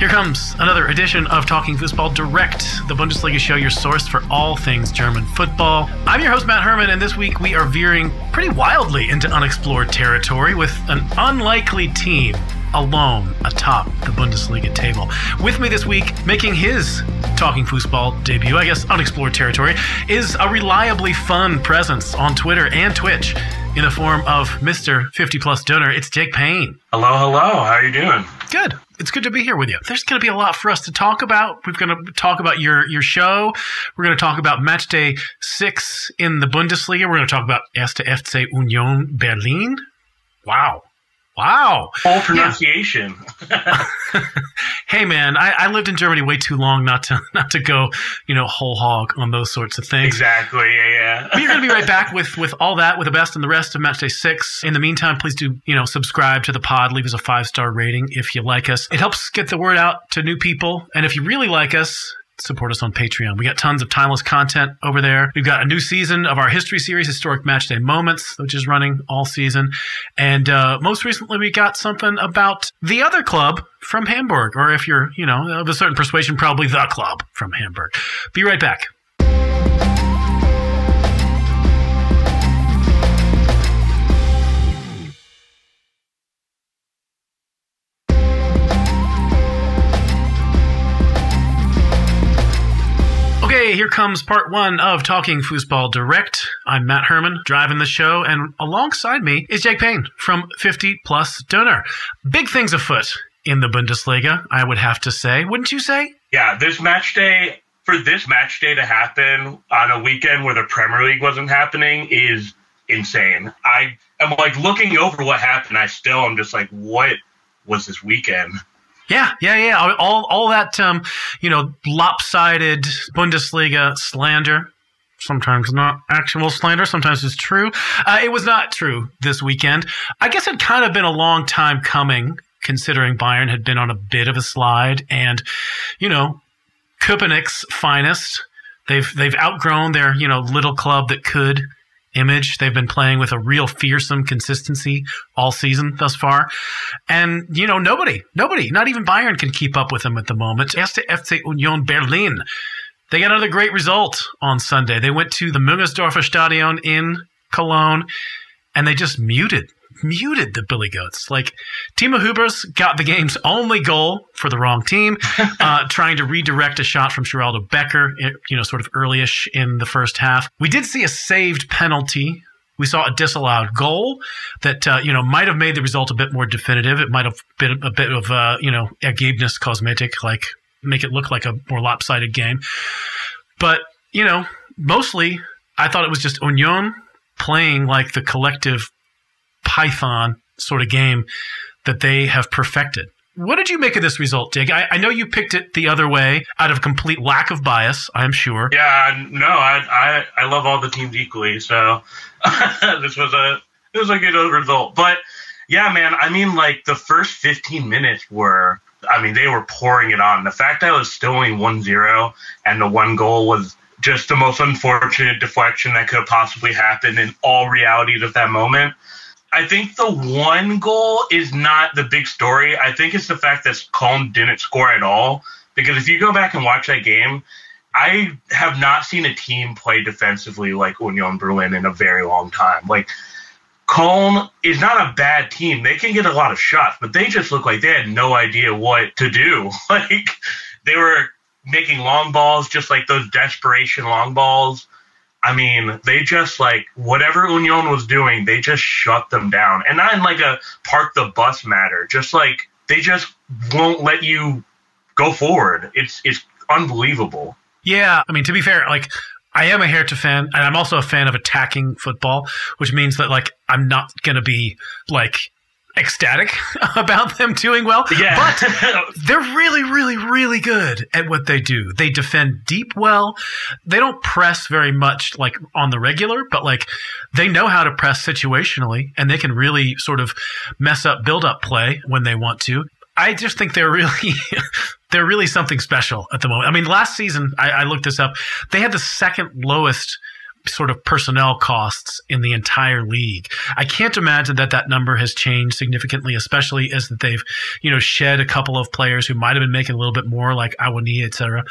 Here comes another edition of Talking Football Direct, the Bundesliga show, your source for all things German football. I'm your host, Matt Herman, and this week we are veering pretty wildly into unexplored territory with an unlikely team alone atop the Bundesliga table. With me this week, making his Talking Football debut, I guess unexplored territory, is a reliably fun presence on Twitter and Twitch in the form of Mr. 50 Plus Döner. It's Jake Payne. Hello, hello. How are you doing? Good. It's good to be here with you. There's going to be a lot for us to talk about. We're going to talk about your your show. We're going to talk about match day six in the Bundesliga. We're going to talk about Erste FC Union Berlin. Wow. Wow. Full pronunciation. Yeah. hey man, I, I, lived in Germany way too long not to not to go, you know, whole hog on those sorts of things. Exactly. Yeah, yeah. We're gonna be right back with with all that, with the best and the rest of Matchday Six. In the meantime, please do, you know, subscribe to the pod, leave us a five star rating if you like us. It helps get the word out to new people. And if you really like us, support us on Patreon. We got tons of timeless content over there. We've got a new season of our history series, Historic Matchday Moments, which is running all season. And uh, most recently, we got something about the other club from Hamburg, or if you're, you know, of a certain persuasion, probably the club from Hamburg. Be right back. Here comes part one of Talking Fußball Direct. I'm Matt Herman, driving the show, and alongside me is Jake Payne from 50 Plus Döner. Big things afoot in the Bundesliga, I would have to say. Wouldn't you say? Yeah, this match day, for this match day to happen on a weekend where the Premier League wasn't happening is insane. I am like looking over what happened. I still am just like, what was this weekend? Yeah, yeah, yeah. All, all that, um, you know, lopsided Bundesliga slander. Sometimes not actual slander. Sometimes it's true. Uh, it was not true this weekend. I guess it kind of been a long time coming, considering Bayern had been on a bit of a slide, and you know, Köpenick's finest. They've they've outgrown their you know little club that could image. They've been playing with a real fearsome consistency all season thus far. And, you know, nobody, nobody, not even Bayern can keep up with them at the moment. Erste FC Union Berlin. They got another great result on Sunday. They went to the Müngersdorfer Stadion in Cologne and they just muted muted the Billy Goats. Like Timo Hübers got the game's only goal for the wrong team, uh, trying to redirect a shot from Sheraldo Becker, eh, you know, sort of earlyish in the first half. We did see a saved penalty. We saw a disallowed goal that uh, you know might have made the result a bit more definitive. It might have been a bit of uh, you know Ergebnis cosmetic, like make it look like a more lopsided game. But you know, mostly I thought it was just Union playing like the collective Python sort of game that they have perfected. What did you make of this result, Dig? I, I, know you picked it the other way out of complete lack of bias, I'm sure. Yeah, no, I I, I love all the teams equally, so this was a it was a good result. But yeah, man, I mean like the first 15 minutes were I mean, they were pouring it on. The fact that I was still only 1-0 and the one goal was just the most unfortunate deflection that could have possibly happened in all realities of that moment I think the one goal is not the big story. I think it's the fact that Köln didn't score at all. Because if you go back and watch that game, I have not seen a team play defensively like Union Berlin in a very long time. Like Köln is not a bad team. They can get a lot of shots, but they just look like they had no idea what to do. Like they were making long balls, just like those desperation long balls I mean, they just like whatever Union was doing, they just shut them down. And not in like a park the bus matter, just like they just won't let you go forward. It's it's unbelievable. Yeah, I mean to be fair, like I am a Hertha fan, and I'm also a fan of attacking football, which means that like I'm not gonna be like ecstatic about them doing well. Yeah. But they're really, really, really good at what they do. They defend deep well. They don't press very much like on the regular, but like they know how to press situationally and they can really sort of mess up build up play when they want to. I just think they're really they're really something special at the moment. I mean, last season I, I looked this up. They had the second lowest sort of personnel costs in the entire league. I can't imagine that that number has changed significantly, especially as that they've, you know, shed a couple of players who might have been making a little bit more, like Awoniyi, et cetera.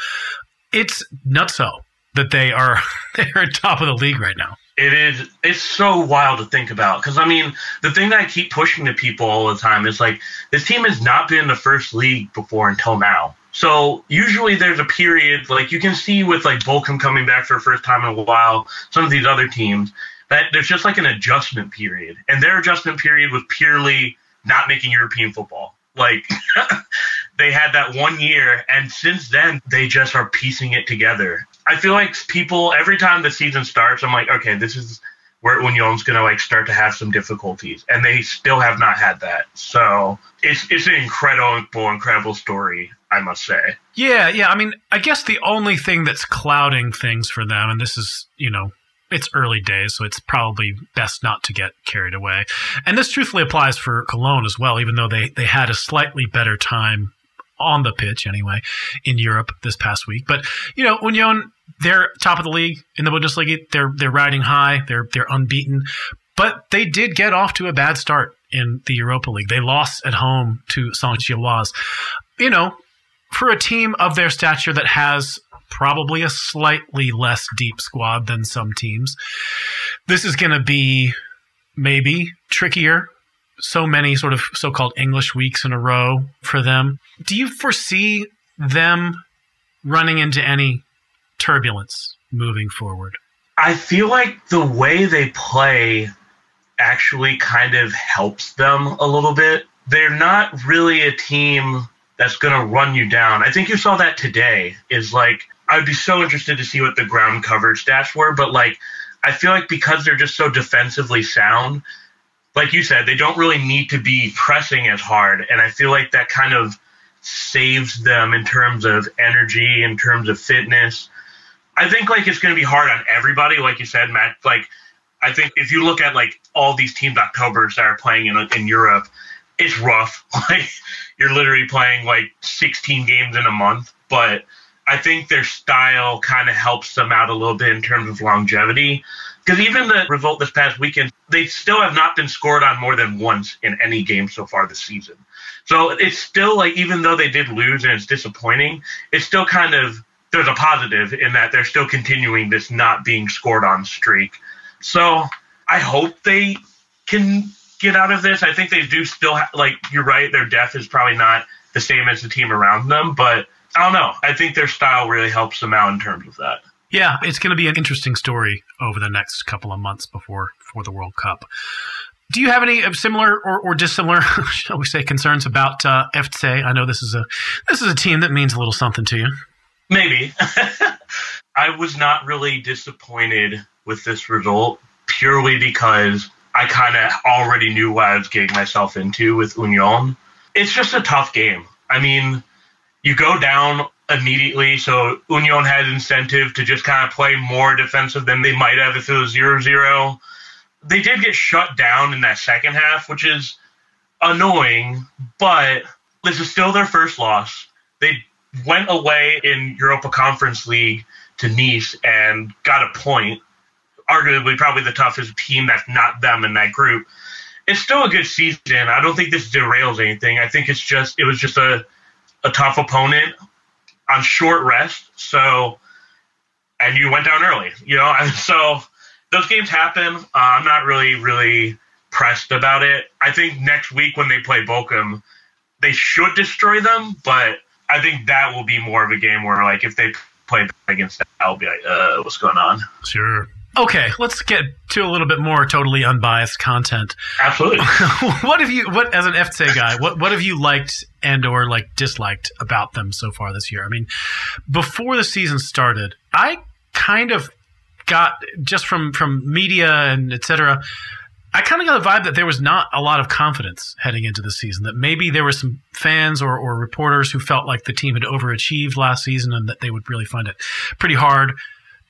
It's nutso that they are they're at top of the league right now. It is. It's so wild to think about because I mean, the thing that I keep pushing to people all the time is like this team has not been in the first league before until now. So usually there's a period like you can see with like Bochum coming back for the first time in a while, some of these other teams that there's just like an adjustment period, and their adjustment period was purely not making European football. Like they had that one year, and since then they just are piecing it together. I feel like people every time the season starts, I'm like, okay, this is where Union's to like start to have some difficulties, and they still have not had that. So it's it's an incredible, incredible story, I must say. Yeah, yeah. I mean, I guess the only thing that's clouding things for them, and this is you know. It's early days, so it's probably best not to get carried away. And this truthfully applies for Cologne as well, even though they, they had a slightly better time on the pitch anyway in Europe this past week. But you know, Union they're top of the league in the Bundesliga. They're they're riding high. They're they're unbeaten, but they did get off to a bad start in the Europa League. They lost at home to Saint Gilloise. You know, for a team of their stature that has probably a slightly less deep squad than some teams, this is going to be maybe trickier so many sort of so-called English weeks in a row for them. Do you foresee them running into any turbulence moving forward? I feel like the way they play actually kind of helps them a little bit. They're not really a team that's going to run you down. I think you saw that today is like I'd be so interested to see what the ground coverage stats were, but like I feel like because they're just so defensively sound, like you said, they don't really need to be pressing as hard. And I feel like that kind of saves them in terms of energy, in terms of fitness. I think like it's going to be hard on everybody, like you said, Matt. Like I think if you look at like all these teams October's that are playing in in Europe, it's rough. Like you're literally playing like 16 games in a month, but I think their style kind of helps them out a little bit in terms of longevity. Because even the result this past weekend, they still have not been scored on more than once in any game so far this season. So it's still like, even though they did lose and it's disappointing, it's still kind of, there's a positive in that they're still continuing this not being scored on streak. So I hope they can get out of this. I think they do still, ha- like, you're right, their depth is probably not the same as the team around them, but I don't know. I think their style really helps them out in terms of that. Yeah, it's going to be an interesting story over the next couple of months before for the World Cup. Do you have any similar or, or dissimilar, shall we say, concerns about uh? I know this is a this is a team that means a little something to you. Maybe. I was not really disappointed with this result purely because I kind of already knew what I was getting myself into with Union. It's just a tough game. I mean, you go down immediately. So Union had incentive to just kind of play more defensive than they might have if it was 0 0. They did get shut down in that second half, which is annoying, but this is still their first loss. They went away in Europa Conference League to Nice and got a point. Arguably, probably the toughest team that's not them in that group. It's still a good season. I don't think this derails anything. I think it's just it was just a a tough opponent on short rest. So, and you went down early, you know, and so those games happen. Uh, I'm not really, really pressed about it. I think next week when they play Bochum, they should destroy them, but I think that will be more of a game where, like, if they play against that, I'll be like, uh, what's going on? Sure. Okay, let's get to a little bit more totally unbiased content. Absolutely. what have you, what as an FC guy, what what have you liked and or like disliked about them so far this year? I mean, before the season started, I kind of got just from from media and etc. I kind of got the vibe that there was not a lot of confidence heading into the season. That maybe there were some fans or, or reporters who felt like the team had overachieved last season and that they would really find it pretty hard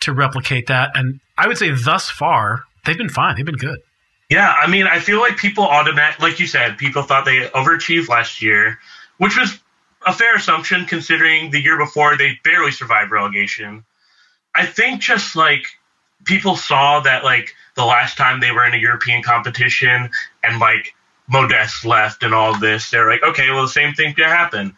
to replicate that. And I would say thus far, they've been fine. They've been good. Yeah, I mean, I feel like people automatic, like you said, people thought they overachieved last year, which was a fair assumption considering the year before they barely survived relegation. I think just like people saw that like the last time they were in a European competition and like Modeste left and all this, they're like, okay, well the same thing could happen.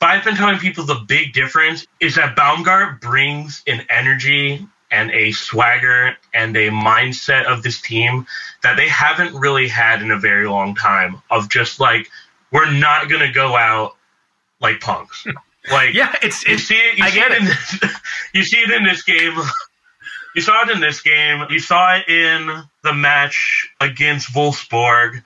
But I've been telling people the big difference is that Baumgart brings an energy and a swagger and a mindset of this team that they haven't really had in a very long time of just like we're not going to go out like punks. Like yeah, it's, you it's see it. You I see get it. In it. this, you see it in this game. You saw it in this game. You saw it in the match against Wolfsburg.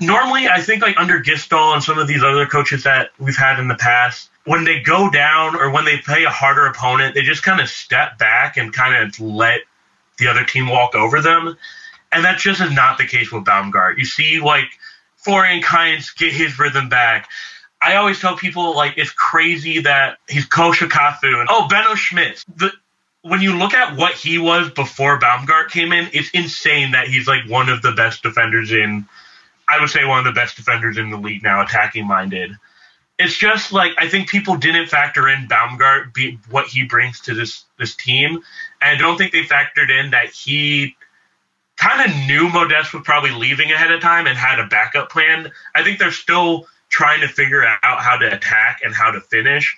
Normally, I think like under Gisdol and some of these other coaches that we've had in the past, when they go down or when they play a harder opponent, they just kind of step back and kind of let the other team walk over them. And that just is not the case with Baumgart. You see, like, Florian Kainz get his rhythm back. I always tell people, like, it's crazy that he's Ko Shikatsu and, oh, Benno Schmitz. The, when you look at what he was before Baumgart came in, it's insane that he's, like, one of the best defenders in, I would say, one of the best defenders in the league now, attacking minded. It's just like I think people didn't factor in Baumgart, be, what he brings to this this team, and I don't think they factored in that he kind of knew Modeste was probably leaving ahead of time and had a backup plan. I think they're still trying to figure out how to attack and how to finish,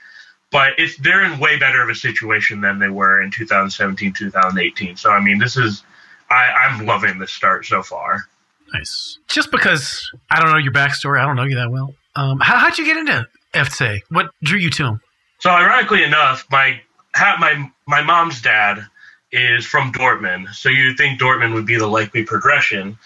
but it's they're in way better of a situation than they were in 2017, 2018. So I mean, this is I, I'm loving this start so far. Nice. Just because I don't know your backstory, I don't know you that well. Um, how, how'd you get into FC? What drew you to him? So ironically enough, my my my mom's dad is from Dortmund, so you'd think Dortmund would be the likely progression.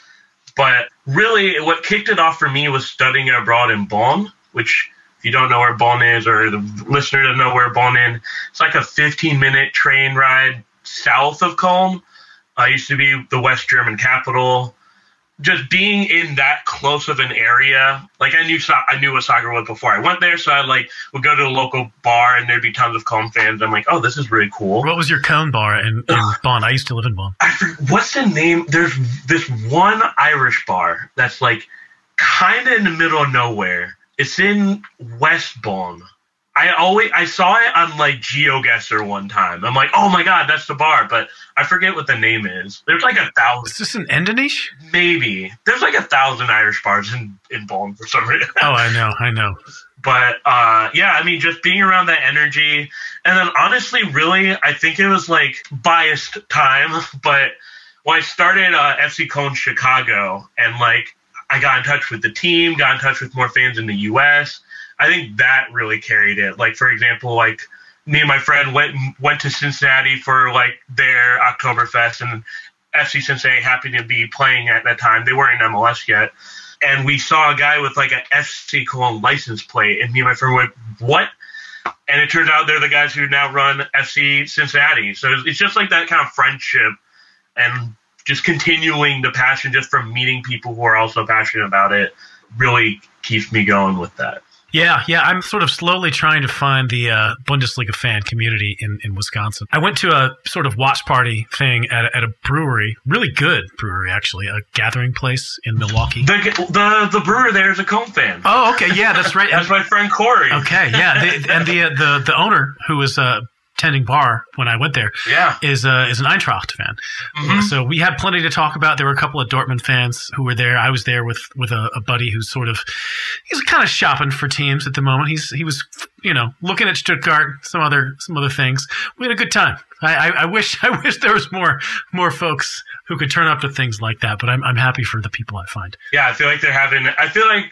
But really, what kicked it off for me was studying abroad in Bonn, which, if you don't know where Bonn is, or the listener doesn't know where Bonn is, it's like a 15 minute train ride south of Cologne. Uh, used to be the West German capital. Just being in that close of an area, like I knew, I knew what soccer was before I went there. So I like would go to a local bar and there'd be tons of Köln fans. I'm like, oh, this is really cool. What was your Köln bar in, in Bonn? I used to live in Bonn. I forget, what's the name? There's this one Irish bar that's like kind of in the middle of nowhere. It's in West Bonn. I always I saw it on like GeoGuessr one time. I'm like, oh my god, that's the bar, but I forget what the name is. There's like a thousand. Is this an Endenich? Maybe there's like a thousand Irish bars in in Bonn for some reason. Oh, I know, I know. but uh, yeah, I mean, just being around that energy, and then honestly, really, I think it was like biased time, but when I started uh, FC Cologne Chicago, and like I got in touch with the team, got in touch with more fans in the U.S. I think that really carried it. Like for example, like me and my friend went went to Cincinnati for like their Oktoberfest, and FC Cincinnati happened to be playing at that time. They weren't in MLS yet, and we saw a guy with like a FC Cologne license plate, and me and my friend went, "What?" And it turns out they're the guys who now run FC Cincinnati. So it's just like that kind of friendship, and just continuing the passion just from meeting people who are also passionate about it really keeps me going with that. Yeah, yeah. I'm sort of slowly trying to find the uh, Bundesliga fan community in, in Wisconsin. I went to a sort of watch party thing at, a- at a brewery, really good brewery, actually, a gathering place in Milwaukee. The the, the brewer there is a Köln fan. Oh, okay. Yeah, that's right. That's my friend Corey. Okay, yeah. The, and the, uh, the the owner who was uh, tending bar when I went there Yeah. is uh, is an Eintracht fan. Mhm. So we had plenty to talk about. There were a couple of Dortmund fans who were there. I was there with with a, a buddy who's sort of he's kind of shopping for teams at the moment. He's he was you know looking at Stuttgart, some other some other things. We had a good time. I, I, I wish I wish there was more more folks who could turn up to things like that. But I'm I'm happy for the people I find. Yeah, I feel like they're having. I feel like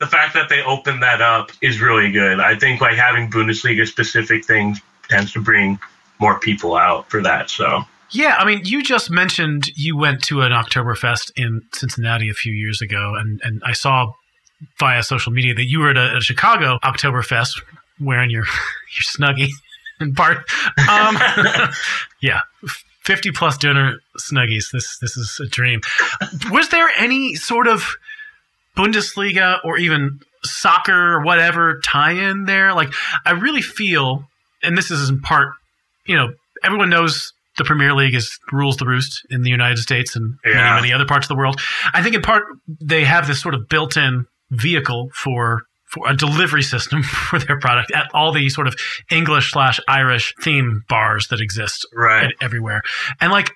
the fact that they opened that up is really good. I think like having Bundesliga specific things tends to bring more people out for that. So Yeah, I mean, you just mentioned you went to an Oktoberfest in Cincinnati a few years ago, and, and I saw via social media that you were at a, a Chicago Oktoberfest wearing your your snuggie in part. Um, yeah, fifty plus dinner snuggies. This this is a dream. Was there any sort of Bundesliga or even soccer or whatever tie-in there? Like, I really feel, and this is in part, you know, everyone knows the Premier League is rules the roost in the United States and Yeah. many many other parts of the world. I think in part they have this sort of built-in vehicle for for a delivery system for their product at all the sort of English slash Irish theme bars that exist Right. everywhere. And like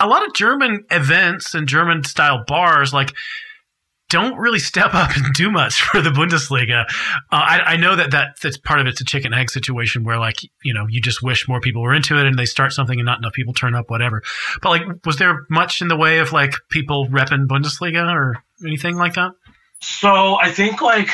a lot of German events and German style bars, like don't really step up and do much for the Bundesliga. Uh, I, I know that, that that's part of it's a chicken egg situation where like you know you just wish more people were into it and they start something and not enough people turn up, whatever. But like, was there much in the way of like people repping Bundesliga or anything like that? So I think like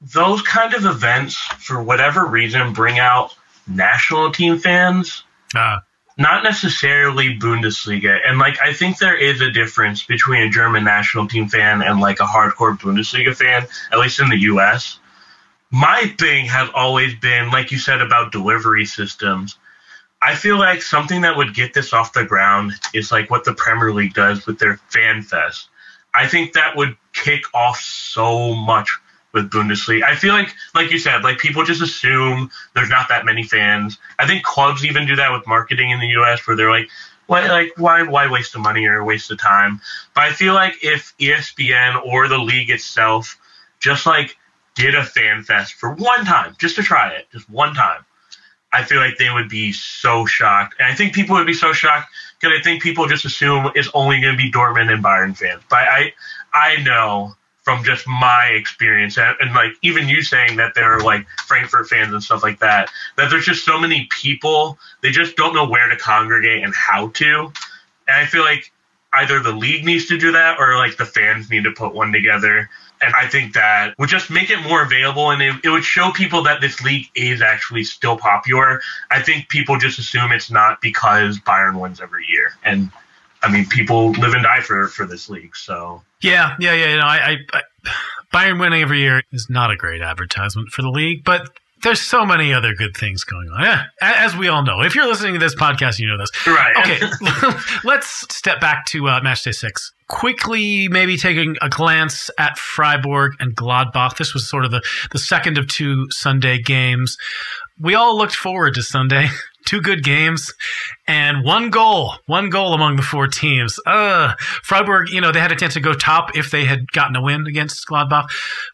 those kind of events, for whatever reason, bring out national team fans, Uh, not necessarily Bundesliga. And like I think there is a difference between a German national team fan and like a hardcore Bundesliga fan, at least in the US. My thing has always been, like you said about delivery systems. I feel like something that would get this off the ground is like what the Premier League does with their fan fest. I think that would kick off so much with Bundesliga. I feel like, like you said, like people just assume there's not that many fans. I think clubs even do that with marketing in the U.S. where they're like, why, like why, why waste the money or waste the time? But I feel like if ESPN or the league itself just like did a fan fest for one time, just to try it, just one time, I feel like they would be so shocked. And I think people would be so shocked because I think people just assume it's only going to be Dortmund and Bayern fans. But I, I know from just my experience and, and like even you saying that there are like Frankfurt fans and stuff like that, that there's just so many people, they just don't know where to congregate and how to. And I feel like either the league needs to do that or like the fans need to put one together. And I think that would just make it more available and it, it would show people that this league is actually still popular. I think people just assume it's not because Bayern wins every year. And I mean, people live and die for, for this league. So yeah, yeah, yeah. No, I, I, I, Bayern winning every year is not a great advertisement for the league, but there's so many other good things going on. Yeah, as we all know. If you're listening to this podcast, you know this. Right. Okay, let's step back to uh, match day six. Quickly, maybe taking a glance at Freiburg and Gladbach. This was sort of the, the second of two Sunday games. We all looked forward to Sunday. Two good games and one goal, one goal among the four teams. Uh, Freiburg, you know, they had a chance to go top if they had gotten a win against Gladbach,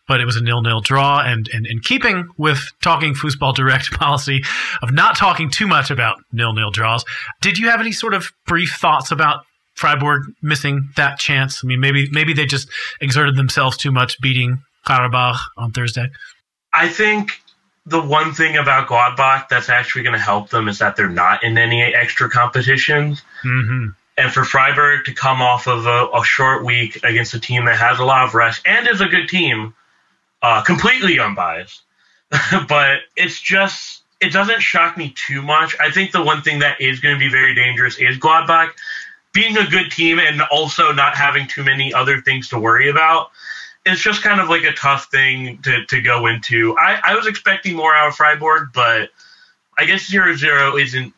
but it was a nil-nil draw. And, and in keeping with talking football direct policy of not talking too much about nil-nil draws, did you have any sort of brief thoughts about Freiburg missing that chance? I mean, maybe maybe they just exerted themselves too much beating Qarabağ on Thursday. I think the one thing about Gladbach that's actually going to help them is that they're not in any extra competitions. Mm-hmm. And for Freiburg to come off of a, a, short week against a team that has a lot of rest and is a good team, uh, completely unbiased, but it's just it doesn't shock me too much. I think the one thing that is going to be very dangerous is Gladbach being a good team and also not having too many other things to worry about it's just kind of like a tough thing to, to go into. I, I was expecting more out of Freiburg, but I guess 0 0 isn't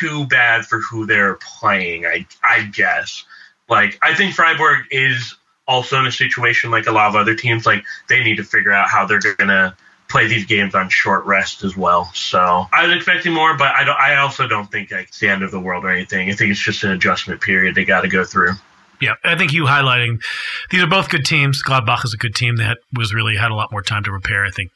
too bad for who they're playing, I, I guess. Like, I think Freiburg is also in a situation like a lot of other teams. Like, they need to figure out how they're going to play these games on short rest as well. So I was expecting more, but I, don't, I also don't think like, it's the end of the world or anything. I think it's just an adjustment period they got to go through. Yeah, I think you highlighting these are both good teams. Gladbach is a good team that was really had a lot more time to prepare. I think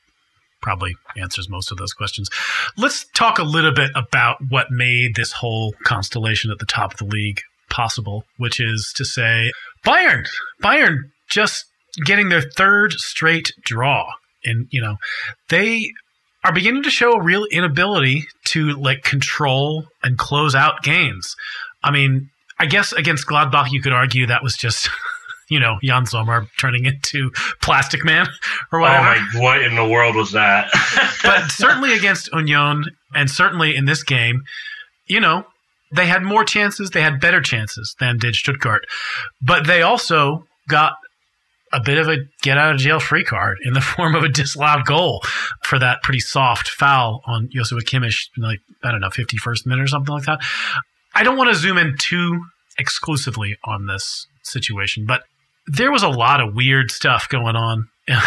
probably answers most of those questions. Let's talk a little bit about what made this whole constellation at the top of the league possible, which is to say Bayern. Bayern just getting their third straight draw. And, you know, they are beginning to show a real inability to like control and close out games. I mean, I guess against Gladbach, you could argue that was just, you know, Yann Sommer turning into Plastic Man or whatever. Oh my, what in the world was that? but certainly against Union, and certainly in this game, you know, they had more chances, they had better chances than did Stuttgart. But they also got a bit of a get out of jail free card in the form of a disallowed goal for that pretty soft foul on Joshua Kimmich, like, I don't know, 51st minute or something like that. I don't want to zoom in too exclusively on this situation, but there was a lot of weird stuff going on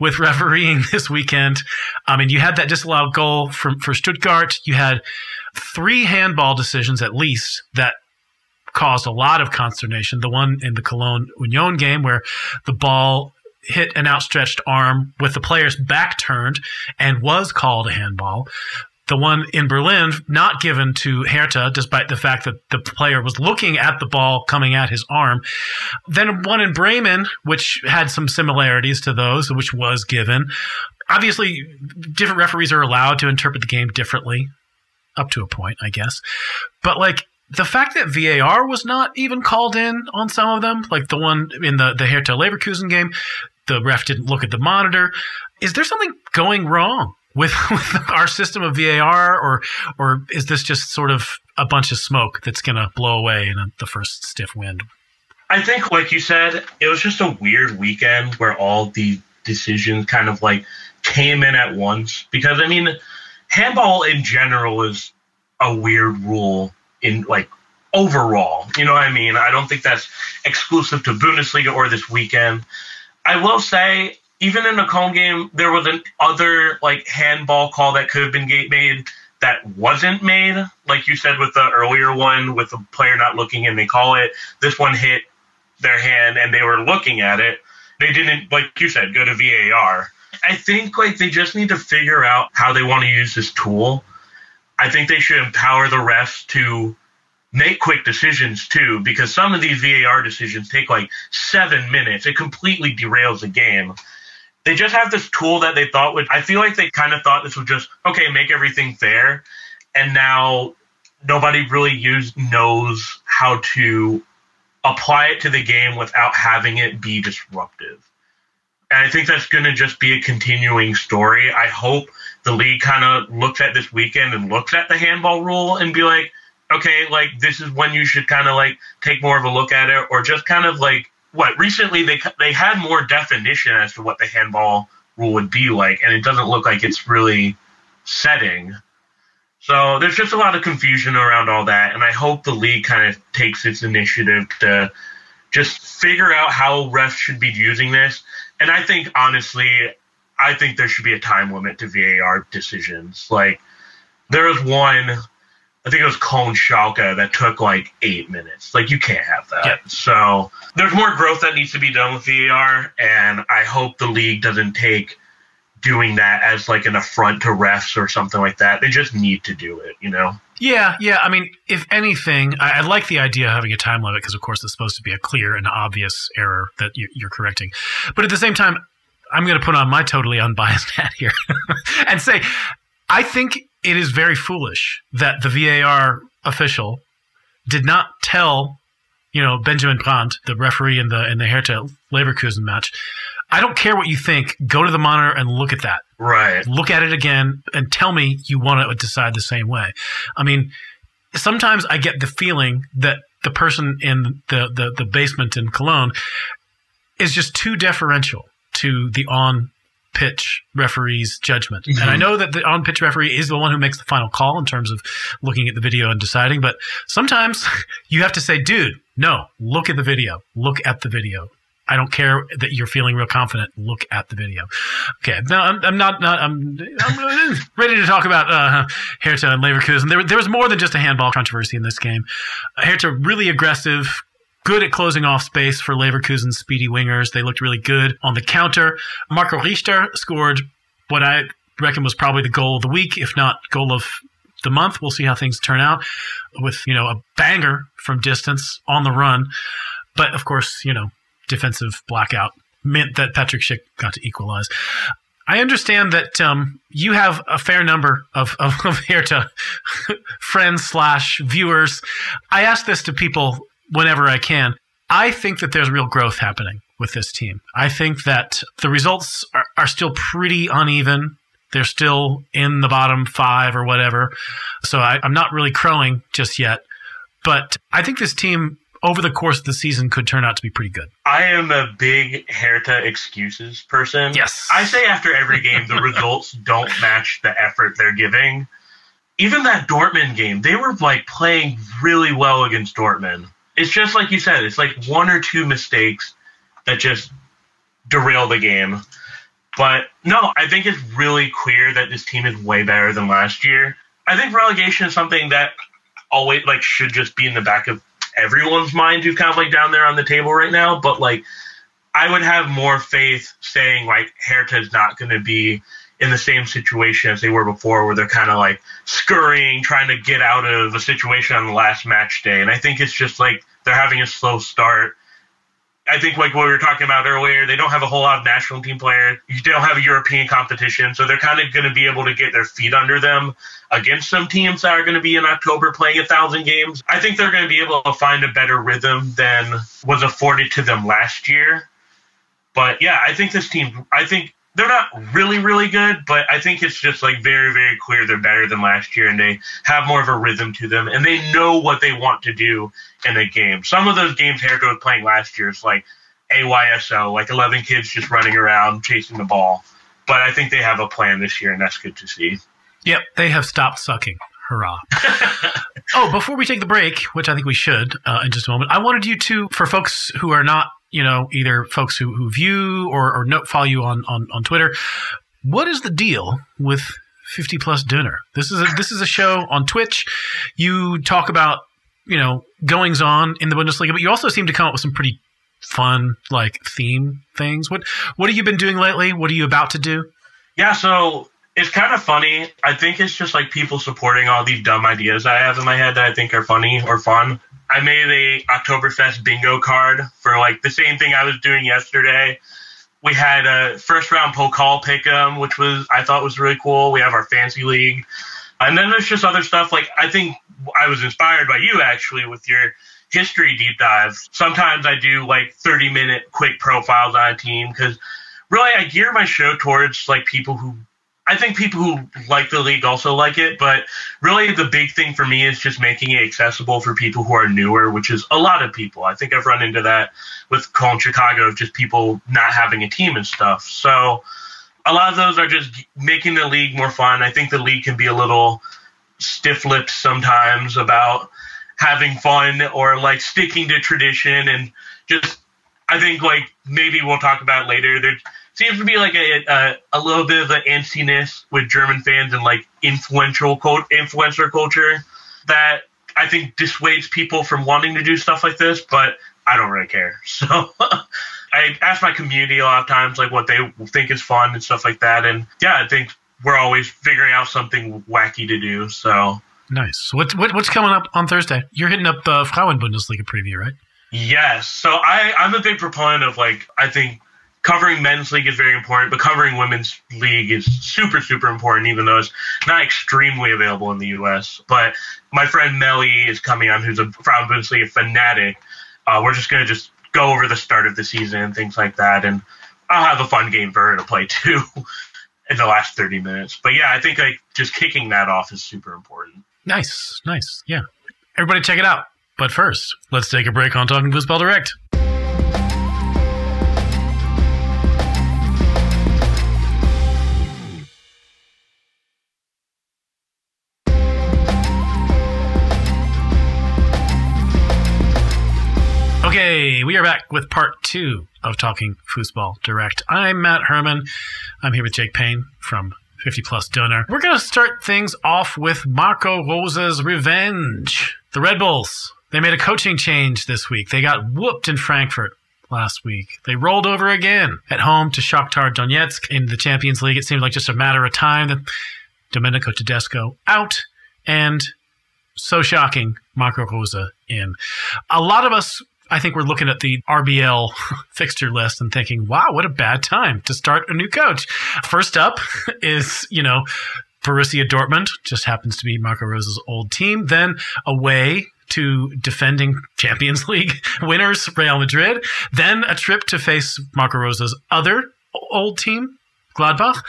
with refereeing this weekend. I mean, you had that disallowed goal from for Stuttgart. You had three handball decisions at least that caused a lot of consternation. The one in the Cologne Union game where the ball hit an outstretched arm with the player's back turned and was called a handball. The one in Berlin, not given to Hertha, despite the fact that the player was looking at the ball coming at his arm. Then one in Bremen, which had some similarities to those, which was given. Obviously, different referees are allowed to interpret the game differently, up to a point, I guess. But like, the fact that VAR was not even called in on some of them, like the one in the, the Hertha Leverkusen game, the ref didn't look at the monitor. Is there something going wrong with, with our system of VAR, or or is this just sort of a bunch of smoke that's going to blow away in the first stiff wind? I think, like you said, it was just a weird weekend where all the decisions kind of like came in at once. Because I mean, handball in general is a weird rule in like overall. You know what I mean? I don't think that's exclusive to Bundesliga or this weekend. I will say, even in the Cologne game, there was an other like handball call that could have been gate made that wasn't made. Like you said with the earlier one, with the player not looking and they call it. This one hit their hand and they were looking at it. They didn't, like you said, go to VAR. I think like they just need to figure out how they want to use this tool. I think they should empower the refs to make quick decisions too, because some of these VAR decisions take like seven minutes. It completely derails the game. They just have this tool that they thought would. I feel like they kind of thought this would just okay make everything fair, and now nobody really use knows how to apply it to the game without having it be disruptive. And I think that's going to just be a continuing story. I hope the league kind of looks at this weekend and looks at the handball rule and be like, okay, like this is when you should kind of like take more of a look at it, or just kind of like what recently they they had more definition as to what the handball rule would be like, and it doesn't look like it's really setting. So there's just a lot of confusion around all that, and I hope the league kind of takes its initiative to just figure out how refs should be using this. And I think honestly, I think there should be a time limit to VAR decisions. Like there was one I think it was Cologne Schalke that took like eight minutes. Like you can't have that. So there's more growth that needs to be done with VAR, and I hope the league doesn't take doing that as like an affront to refs or something like that. They just need to do it, you know. Yeah, yeah. I mean, if anything, I, I like the idea of having a time limit because, of course, it's supposed to be a clear and obvious error that you, you're correcting. But at the same time, I'm going to put on my totally unbiased hat here and say I think it is very foolish that the VAR official did not tell, you know, Benjamin Brand, the referee in the in the Hertha Leverkusen match. I don't care what you think. Go to the monitor and look at that. Right. Look at it again and tell me you want to decide the same way. I mean, sometimes I get the feeling that the person in the, the, the basement in Cologne is just too deferential to the on pitch referee's judgment. Mm-hmm. And I know that the on pitch referee is the one who makes the final call in terms of looking at the video and deciding, but sometimes you have to say, dude, no, look at the video. Look at the video. I don't care that you're feeling real confident. Look at the video. Okay, now I'm, I'm not, not I'm, I'm, ready to talk about uh, Hertha and Leverkusen. There, there was more than just a handball controversy in this game. Hertha really aggressive, good at closing off space for Leverkusen's speedy wingers. They looked really good on the counter. Marco Richter scored what I reckon was probably the goal of the week, if not goal of the month. We'll see how things turn out with, you know, a banger from distance on the run. But of course, you know, defensive blackout meant that Patrick Schick got to equalize. I understand that um, you have a fair number of, of, of friends slash viewers. I ask this to people whenever I can. I think that there's real growth happening with this team. I think that the results are, are still pretty uneven. They're still in the bottom five or whatever. So I, I'm not really crowing just yet. But I think this team over the course of the season could turn out to be pretty good. I am a big Hertha excuses person. Yes. I say after every game the results don't match the effort they're giving. Even that Dortmund game, they were like playing really well against Dortmund it's just like you said. It's like one or two mistakes that just derail the game. But no, I think it's really clear that this team is way better than last year. I think relegation is something that always like should just be in the back of everyone's mind who's kind of like down there on the table right now. But like, I would have more faith saying like Hertha is not going to be in the same situation as they were before, where they're kind of like scurrying, trying to get out of a situation on the last match day. And I think it's just like they're having a slow start. I think like what we were talking about earlier, they don't have a whole lot of national team players. They don't have a European competition, so they're kind of going to be able to get their feet under them against some teams that are going to be in October playing a thousand games. I think they're going to be able to find a better rhythm than was afforded to them last year. But yeah, I think this team. I think they're not really really good, but I think it's just like very very clear they're better than last year, and they have more of a rhythm to them, and they know what they want to do in a game. Some of those games Hertha was playing last year is like AYSO, like eleven kids just running around chasing the ball. But I think they have a plan this year, and that's good to see. Yep, they have stopped sucking. Hurrah. oh, before we take the break, which I think we should uh, in just a moment, I wanted you to, for folks who are not you know, either folks who, who view or, or note, follow you on, on, on Twitter. What is the deal with 50 plus dinner? This is a, this is a show on Twitch. You talk about, you know, goings on in the Bundesliga, but you also seem to come up with some pretty fun like theme things. What what have you been doing lately? What are you about to do? Yeah, so it's kind of funny. I think it's just like people supporting all these dumb ideas I have in my head that I think are funny or fun. I made a Oktoberfest bingo card for like the same thing I was doing yesterday. We had a first round Pokal pick'em, which was I thought was really cool. We have our fancy league, and then there's just other stuff. Like I think I was inspired by you actually with your history deep dive. Sometimes I do like 30 minute quick profiles on a team because really I gear my show towards like people who I think people who like the league also like it, but really the big thing for me is just making it accessible for people who are newer, which is a lot of people. I think I've run into that with Cologne Chicago, of just people not having a team and stuff. So a lot of those are just making the league more fun. I think the league can be a little stiff-lipped sometimes about having fun or like sticking to tradition and just I think like maybe we'll talk about later. There's seems to be like a, a, a little bit of an antsiness with German fans and like influential cult, influencer culture that I think dissuades people from wanting to do stuff like this. But I don't really care. So I ask my community a lot of times like what they think is fun and stuff like that. And yeah, I think we're always figuring out something wacky to do. So nice. What, what what's coming up on Thursday? You're hitting up uh, Frauen Bundesliga preview, right? Yes. So I, I'm a big proponent of like I think covering men's league is very important, but covering women's league is super, super important, even though it's not extremely available in the U.S. But my friend Melly is coming on, who's a Frauen Bundesliga fanatic. Uh, we're just going to just go over the start of the season and things like that, and I'll have a fun game for her to play too in the last 30 minutes. But yeah, I think like just kicking that off is super important. Nice, nice, yeah. Everybody check it out. But first, let's take a break on Talking Fußball Direct. We are back with part two of Talking Fußball Direct. I'm Matt Herman. I'm here with Jake Payne from 50 Plus Döner. We're going to start things off with Marco Rose's revenge. The Red Bulls, they made a coaching change this week. They got whooped in Frankfurt last week. They rolled over again at home to Shakhtar Donetsk in the Champions League. It seemed like just a matter of time that Domenico Tedesco out and so shocking, Marco Rose in. A lot of us I think we're looking at the RBL fixture list and thinking, wow, what a bad time to start a new coach. First up is, you know, Borussia Dortmund, just happens to be Marco Rose's old team. Then away to defending Champions League winners, Real Madrid. Then a trip to face Marco Rose's other old team, Gladbach.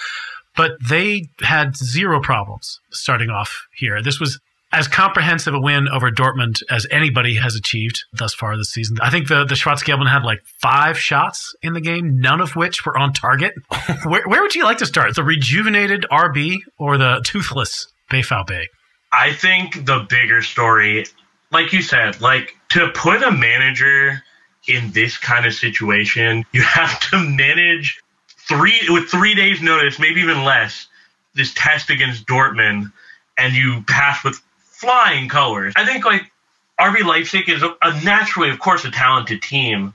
But they had zero problems starting off here. This was as comprehensive a win over Dortmund as anybody has achieved thus far this season. I think the the Schwarz-Gelben had like five shots in the game, none of which were on target. where, where would you like to start? The rejuvenated RB or the toothless BVB? I think the bigger story, like you said, like to put a manager in this kind of situation, you have to manage three with three days notice, maybe even less, this test against Dortmund, and you pass with flying colors. I think like RB Leipzig is a, a naturally, of course, a talented team,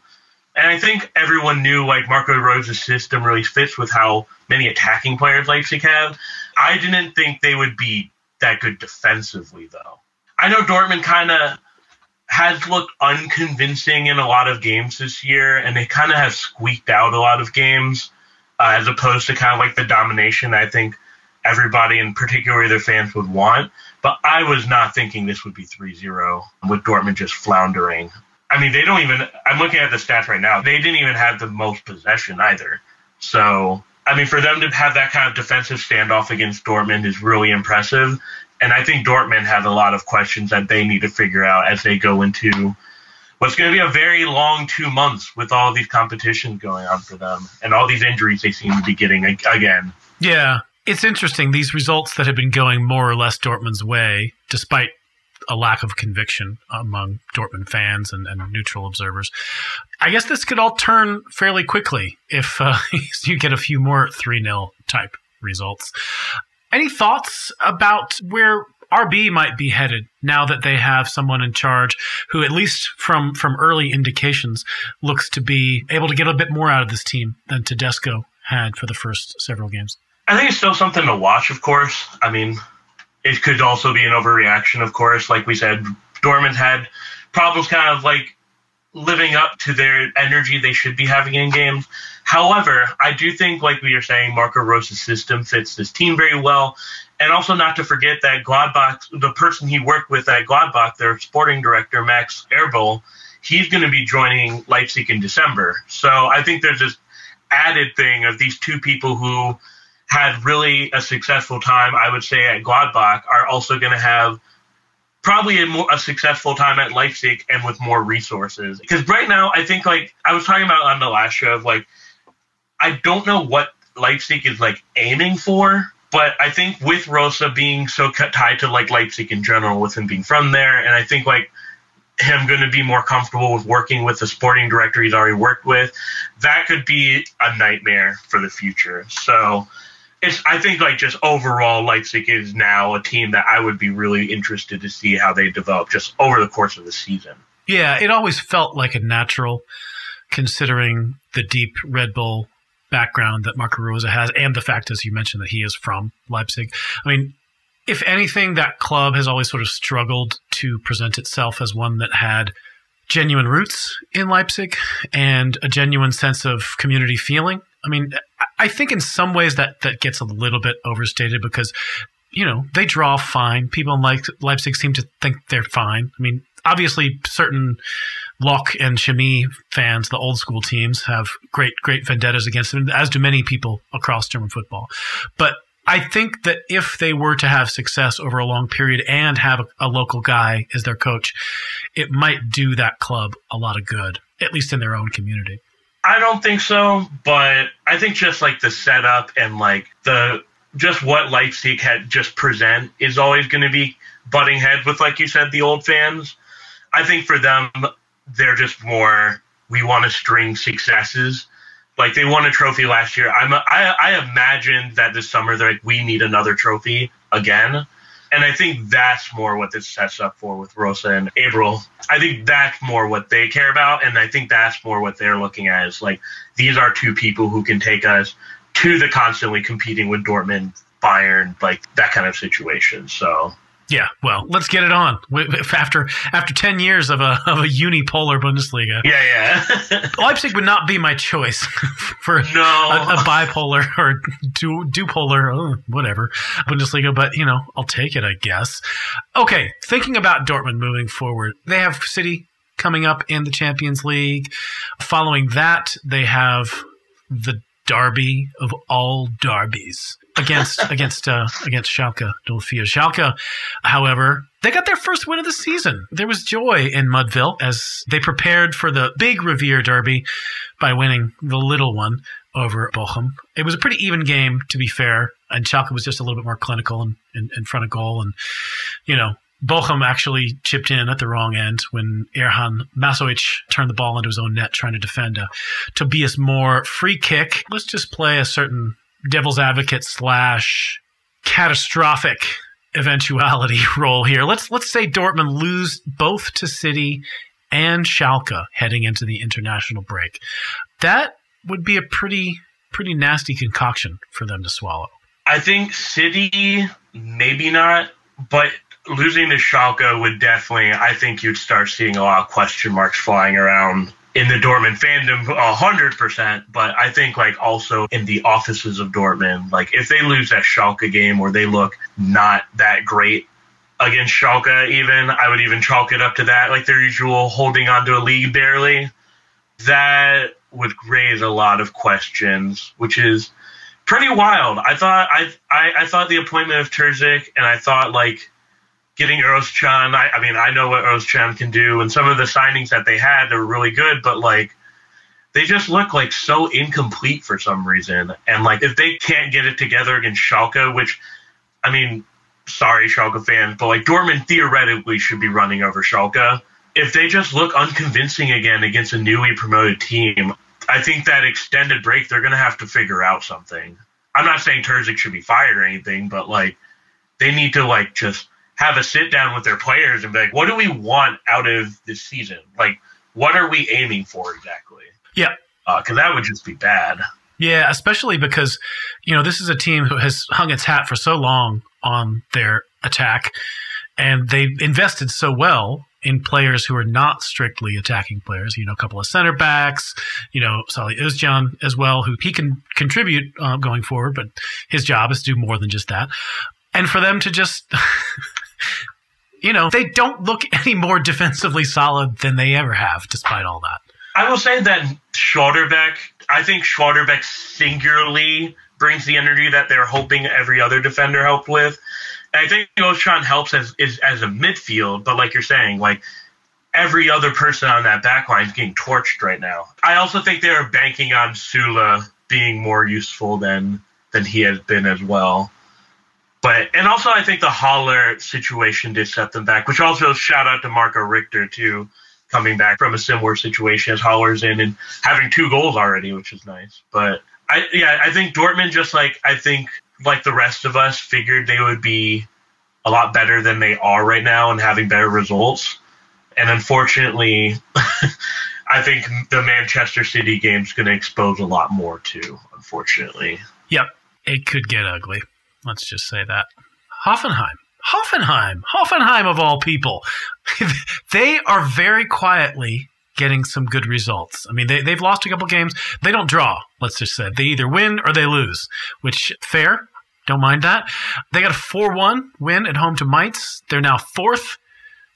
And I think everyone knew like Marco Rose's system really fits with how many attacking players Leipzig have. I didn't think they would be that good defensively though. I know Dortmund kind of has looked unconvincing in a lot of games this year, and they kind of have squeaked out a lot of games uh, as opposed to kind of like the domination I think everybody, and particularly their fans, would want. But I was not thinking this would be 3 0 with Dortmund just floundering. I mean, they don't even, I'm looking at the stats right now, they didn't even have the most possession either. So, I mean, for them to have that kind of defensive standoff against Dortmund is really impressive. And I think Dortmund have a lot of questions that they need to figure out as they go into what's going to be a very long two months with all these competitions going on for them and all these injuries they seem to be getting again. Yeah, it's interesting. These results that have been going more or less Dortmund's way, despite a lack of conviction among Dortmund fans and, and neutral observers. I guess this could all turn fairly quickly if uh, you get a few more 3 0 type results. Any thoughts about where RB might be headed now that they have someone in charge who, at least from from early indications, looks to be able to get a bit more out of this team than Tedesco had for the first several games. I think it's still something to watch. Of course, I mean, it could also be an overreaction. Of course, like we said, Dortmund had problems, kind of like living up to their energy they should be having in games. However, I do think, like we were saying, Marco Rose's system fits this team very well. And also not to forget that Gladbach, the person he worked with at Gladbach, their sporting director, Max Eberl, he's going to be joining Leipzig in December. So I think there's this added thing of these two people who had really a successful time, I would say, at Gladbach are also going to have – probably a more a successful time at Leipzig and with more resources. Because right now, I think like I was talking about on the last show of like I don't know what Leipzig is like aiming for, but I think with Rose being so tied to like Leipzig in general, with him being from there, and I think like him going to be more comfortable with working with the sporting director he's already worked with, that could be a nightmare for the future. So it's I think like just overall Leipzig is now a team that I would be really interested to see how they develop just over the course of the season. Yeah, it always felt like a natural considering the deep Red Bull background that Marco Rose has and the fact as you mentioned that he is from Leipzig. I mean, if anything that club has always sort of struggled to present itself as one that had genuine roots in Leipzig and a genuine sense of community feeling. I mean, I think in some ways that that gets a little bit overstated because you know they draw fine. People in Leipzig seem to think they're fine. I mean, obviously, certain Lok and Chemie fans, the old school teams, have great great vendettas against them, as do many people across German football. But I think that if they were to have success over a long period and have a, a, local guy as their coach, it might do that club a lot of good, at least in their own community. I don't think so, but I think just like the setup and like the just what Leipzig had just present is always going to be butting heads with, like you said, the old fans. I think for them, they're just more we want to string successes. Like they won a trophy last year. I'm a, I, I imagine that this summer they're like we need another trophy again. And I think that's more what this sets up for with Rose and Eberl. I think that's more what they care about. And I think that's more what they're looking at is like, these are two people who can take us to the constantly competing with Dortmund, Bayern, like that kind of situation. So yeah, well, let's get it on. After after ten years of a of a unipolar Bundesliga, yeah, yeah, Leipzig would not be my choice for no. a, a bipolar or du, dupolar, oh, whatever Bundesliga. But you know, I'll take it, I guess. Okay, thinking about Dortmund moving forward, they have City coming up in the Champions League. Following that, they have the derby of all derbies against against uh, against Schalke 04. Schalke, however, they got their first win of the season. There was joy in Mudville as they prepared for the big Revier Derby by winning the little one over Bochum. It was a pretty even game, to be fair, and Schalke was just a little bit more clinical in, in, in front of goal. And, you know, Bochum actually chipped in at the wrong end when Erhan Masovic turned the ball into his own net trying to defend a Tobias Mohr free kick. Let's just play a certain devil's advocate slash catastrophic eventuality role here. Let's let's say Dortmund lose both to City and Schalke heading into the international break. That would be a pretty pretty nasty concoction for them to swallow. I think City maybe not, but losing to Schalke would definitely. I think you'd start seeing a lot of question marks flying around in the Dortmund fandom, a hundred percent. But I think like also in the offices of Dortmund, like if they lose that Schalke game or they look not that great against Schalke, even I would even chalk it up to that, like their usual holding on to a lead barely. That would raise a lot of questions, which is pretty wild. I thought I I, I thought the appointment of Terzic and I thought like getting Özcan. I, I mean I know what Özcan can do, and some of the signings that they had they're really good, but like they just look like so incomplete for some reason. And like if they can't get it together against Schalke, which I mean, sorry Schalke fans, but like Dortmund theoretically should be running over Schalke. If they just look unconvincing again against a newly promoted team, I think that extended break they're gonna have to figure out something. I'm not saying Terzic should be fired or anything, but like they need to like just have a sit down with their players and be like, what do we want out of this season? Like, what are we aiming for exactly? Yeah. Because uh, that would just be bad. Yeah, especially because, you know, this is a team who has hung its hat for so long on their attack and they've invested so well in players who are not strictly attacking players. You know, a couple of center backs. You know, Salih Özcan as well, who he can contribute uh, going forward, but his job is to do more than just that. And for them to just, you know, they don't look any more defensively solid than they ever have, despite all that. I will say that Schlotterbeck, I think Schlotterbeck singularly brings the energy that they're hoping every other defender helped with. I think Özcan helps as is as a midfield, but like you're saying, like every other person on that back line is getting torched right now. I also think they're banking on Süle being more useful than than he has been as well. But and also I think the Haller situation did set them back, which also shout out to Marco Richter too, coming back from a similar situation as Haller's in and having two goals already, which is nice. But I yeah, I think Dortmund just like I think like the rest of us, figured they would be a lot better than they are right now and having better results. And unfortunately, I think the Manchester City game is going to expose a lot more too, unfortunately. Yep. It could get ugly. Let's just say that. Hoffenheim. Hoffenheim. Hoffenheim, of all people. they are very quietly getting some good results. I mean, they, they've lost a couple games. They don't draw, let's just say. They either win or they lose, which fair. Don't mind that. They got a 4 1 win at home to Mainz. They're now fourth.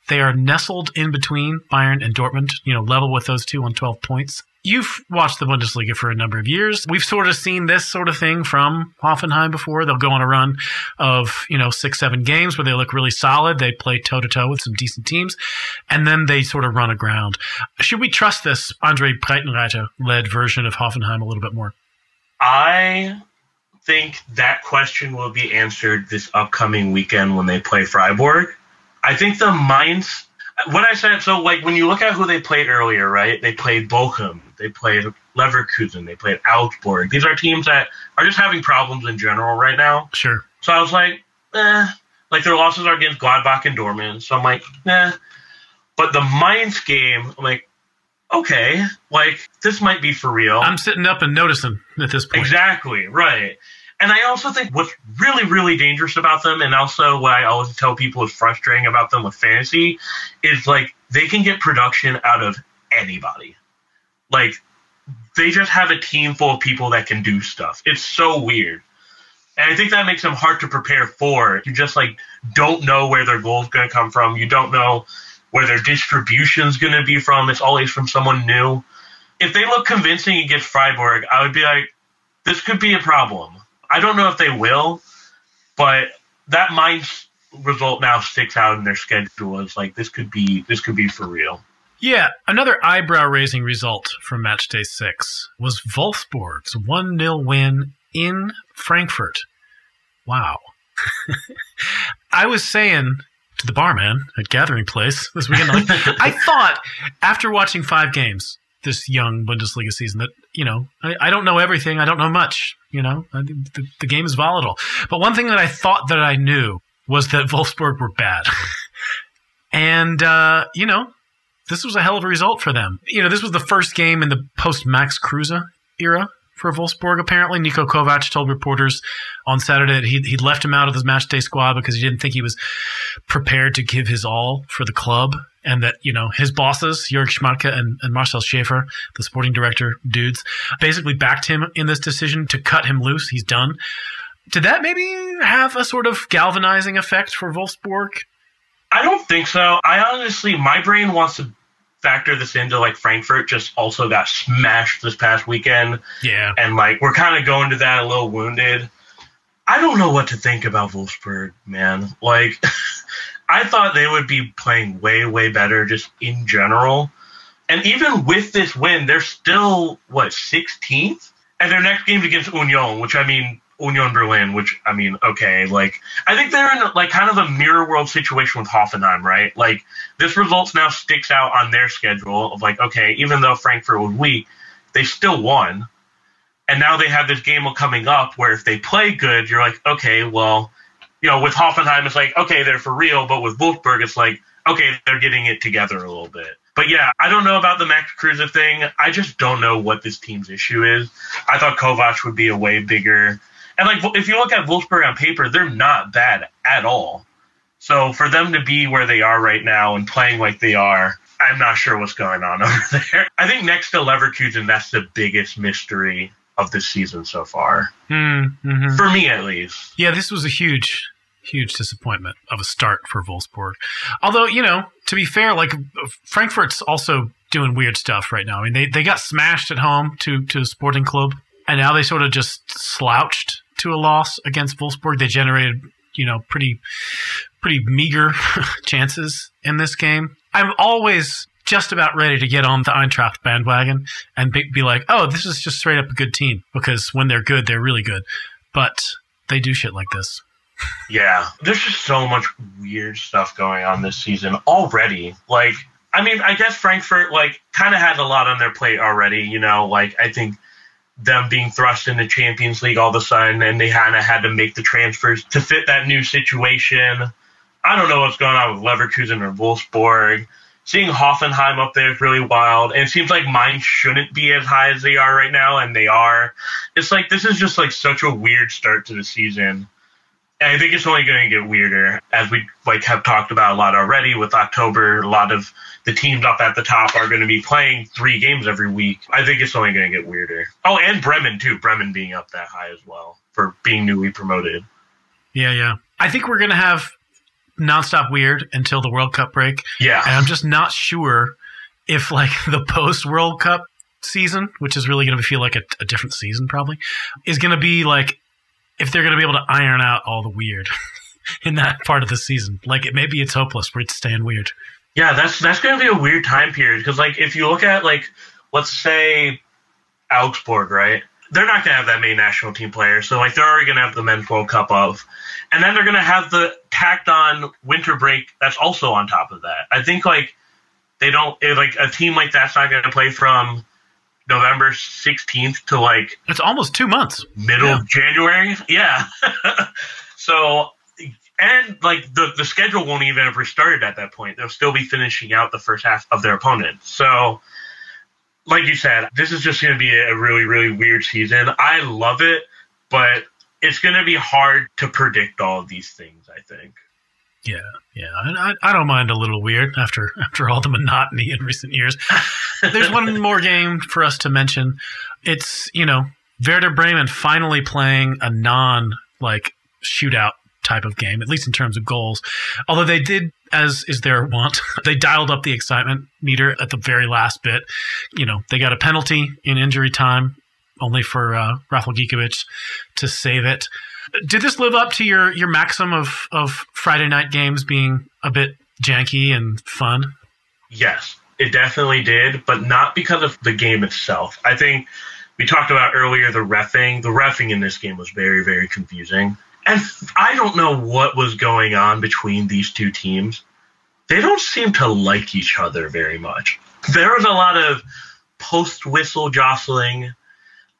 They are nestled in between Bayern and Dortmund, you know, level with those two on 12 points. You've watched the Bundesliga for a number of years. We've sort of seen this sort of thing from Hoffenheim before. They'll go on a run of, you know, six, seven games where they look really solid. They play toe to toe with some decent teams, and then they sort of run aground. Should we trust this Andre Breitenreiter led version of Hoffenheim a little bit more? I think that question will be answered this upcoming weekend when they play Freiburg. I think the Mainz, what I said, so like when you look at who they played earlier, right? They played Bochum, they played Leverkusen, they played Augsburg. These are teams that are just having problems in general right now. Sure. So I was like, eh. Like their losses are against Gladbach and Dortmund. So I'm like, eh. But the Mainz game, I'm like, okay, like this might be for real. I'm sitting up and noticing at this point. Exactly, right. And I also think what's really, really dangerous about them, and also what I always tell people is frustrating about them with fantasy, is like they can get production out of anybody. Like they just have a team full of people that can do stuff. It's so weird. And I think that makes them hard to prepare for. You just like don't know where their goal is going to come from. You don't know where their distribution is going to be from. It's always from someone new. If they look convincing against Freiburg, I would be like, this could be a problem. I don't know if they will, but that Mainz result now sticks out in their schedule as like this could be this could be for real. Yeah, another eyebrow raising result from match day six was Wolfsburg's 1 0 win in Frankfurt. Wow. I was saying to the barman at Gathering Place this weekend, like, I thought after watching five games this young Bundesliga season that, you know, I, I don't know everything. I don't know much. You know, the, the game is volatile. But one thing that I thought that I knew was that Wolfsburg were bad. and, uh, you know, this was a hell of a result for them. You know, this was the first game in the post Max Kruse era for Wolfsburg, apparently. Niko Kovac told reporters on Saturday that he, he left him out of his matchday squad because he didn't think he was prepared to give his all for the club. And that, you know, his bosses, Jörg Schmadtke and, and Marcel Schäfer, the sporting director dudes, basically backed him in this decision to cut him loose. He's done. Did that maybe have a sort of galvanizing effect for Wolfsburg? I don't think so. I honestly, my brain wants to factor this into like Frankfurt just also got smashed this past weekend. Yeah. And like we're kind of going to that a little wounded. I don't know what to think about Wolfsburg, man. Like I thought they would be playing way, way better just in general. And even with this win, they're still what, sixteenth? And their next game's against Union, which I mean Union Berlin, which I mean, okay, like I think they're in like kind of a mirror world situation with Hoffenheim, right? Like this results now sticks out on their schedule of like, okay, even though Frankfurt was weak, they still won, and now they have this game coming up where if they play good, you're like, okay, well, you know, with Hoffenheim, it's like, okay, they're for real, but with Wolfsburg, it's like, okay, they're getting it together a little bit. But yeah, I don't know about the Max Kruse thing. I just don't know what this team's issue is. I thought Kovac would be a way bigger and like if you look at Wolfsburg on paper, they're not bad at all. So for them to be where they are right now and playing like they are, I'm not sure what's going on over there. I think next to Leverkusen, that's the biggest mystery of this season so far. Mm-hmm. For me, at least. Yeah, this was a huge, huge disappointment of a start for Wolfsburg. Although, you know, to be fair, like Frankfurt's also doing weird stuff right now. I mean, they, they got smashed at home to to Sporting Club, and now they sort of just slouched to a loss against Wolfsburg. They generated, you know, pretty pretty meager chances in this game. I'm always just about ready to get on the Eintracht bandwagon and be, be, like, oh, this is just straight up a good team because when they're good, they're really good. But they do shit like this. Yeah, there's just so much weird stuff going on this season already. Like, I mean, I guess Frankfurt like kind of had a lot on their plate already. You know, like I think them being thrust into Champions League all of a sudden, and they kind of had to make the transfers to fit that new situation. I don't know what's going on with Leverkusen or Wolfsburg. Seeing Hoffenheim up there is really wild, and it seems like Mainz shouldn't be as high as they are right now, and they are. It's like this is just like such a weird start to the season. I think it's only going to get weirder as we like have talked about a lot already with October. A lot of the teams up at the top are going to be playing three games every week. I think it's only going to get weirder. Oh, and Bremen too. Bremen being up that high as well for being newly promoted. Yeah, yeah. I think we're going to have nonstop weird until the World Cup break. Yeah, and I'm just not sure if like the post World Cup season, which is really going to feel like a, a different season, probably, is going to be like if they're going to be able to iron out all the weird in that part of the season. Like it, maybe it's hopeless it to staying weird. Yeah, that's that's going to be a weird time period because like if you look at like let's say Augsburg, right? They're not going to have that many national team players, so like they're already going to have the men's World Cup of, and then they're going to have the tacked on winter break that's also on top of that. I think like they don't like a team like that's not going to play from November 16th to like it's almost two months middle yeah. of January. Yeah. so and like the the schedule won't even have restarted at that point. They'll still be finishing out the first half of their opponent. So like you said, this is just going to be a really really weird season. I love it, but it's going to be hard to predict all of these things, I think. Yeah, yeah, I, I don't mind a little weird after after all the monotony in recent years. There's one more game for us to mention. It's you know Werder Bremen finally playing a non like shootout type of game, at least in terms of goals. Although they did, as is their wont, they dialed up the excitement meter at the very last bit. You know, they got a penalty in injury time, only for uh, Rafal Gikiewicz to save it. Did this live up to your your maxim of of Friday night games being a bit janky and fun? Yes, it definitely did, but not because of the game itself. I think we talked about earlier the refing. The refing in this game was very very confusing, and I don't know what was going on between these two teams. They don't seem to like each other very much. There was a lot of post whistle jostling.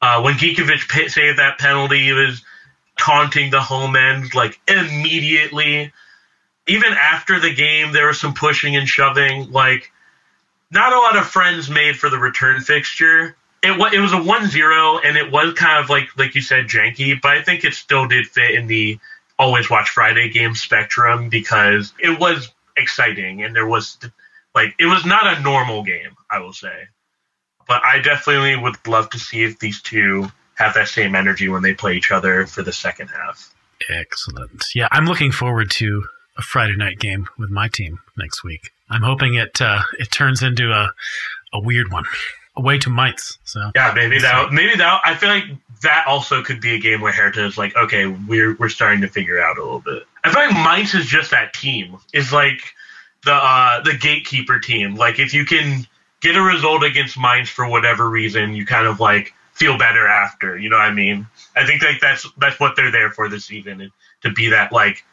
Uh, when Gikiewicz saved that penalty, he was taunting the home end like immediately. Even after the game, there was some pushing and shoving. Like not a lot of friends made for the return fixture. It it was a 1-0 and it was kind of like like you said janky, but I think it still did fit in the always watch Friday game spectrum because it was exciting and there was like it was not a normal game, I will say. But I definitely would love to see if these two have that same energy when they play each other for the second half. Excellent. Yeah, I'm looking forward to a Friday night game with my team next week. I'm hoping it uh, it turns into a a weird one, away to Mainz. So yeah, maybe that maybe that I feel like that also could be a game where Hertha is like, okay, we're we're starting to figure out a little bit. I feel like Mainz is just that team. Is like the uh, the gatekeeper team. Like if you can get a result against Mainz for whatever reason, you kind of like feel better after. You know what I mean? I think like that's that's what they're there for this season to be that like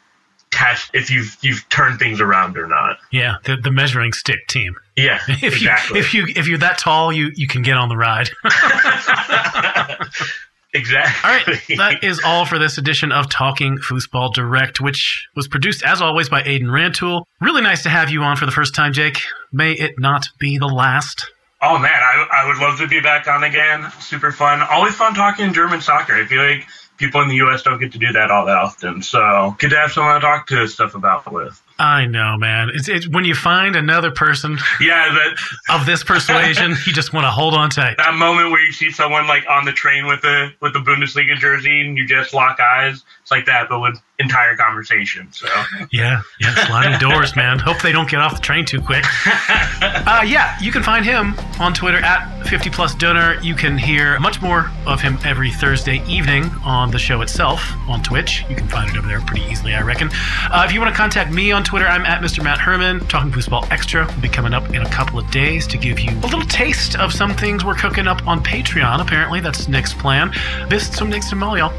test if you've you've turned things around or not. Yeah, the, the measuring stick team. Yeah, if exactly. You, if you if you're that tall, you you can get on the ride. Exactly. All right. That is all for this edition of Talking Fußball Direct, which was produced, as always, by Aiden Rantoul. Really nice to have you on for the first time, Jake. May it not be the last. Oh, man. I, I would love to be back on again. Super fun. Always fun talking German soccer. I feel like people in the U.S. don't get to do that all that often. So good to have someone to talk to stuff about with. I know, man. It's, it's when you find another person, yeah, that of this persuasion, you just want to hold on tight. That moment where you see someone like on the train with the with the Bundesliga jersey and you just lock eyes. It's like that, but with entire conversation. So yeah, yeah, sliding doors, man. Hope they don't get off the train too quick. uh, yeah, you can find him on Twitter at 50 plus Döner. You can hear much more of him every Thursday evening on the show itself on Twitch. You can find it over there pretty easily, I reckon. Uh, if you want to contact me on Twitter, I'm at Mr. Matt Herman. Talking Fußball Extra will be coming up in a couple of days to give you a little taste of some things we're cooking up on Patreon. Apparently, that's Nick's plan. Visit some Nick's and Molly, y'all.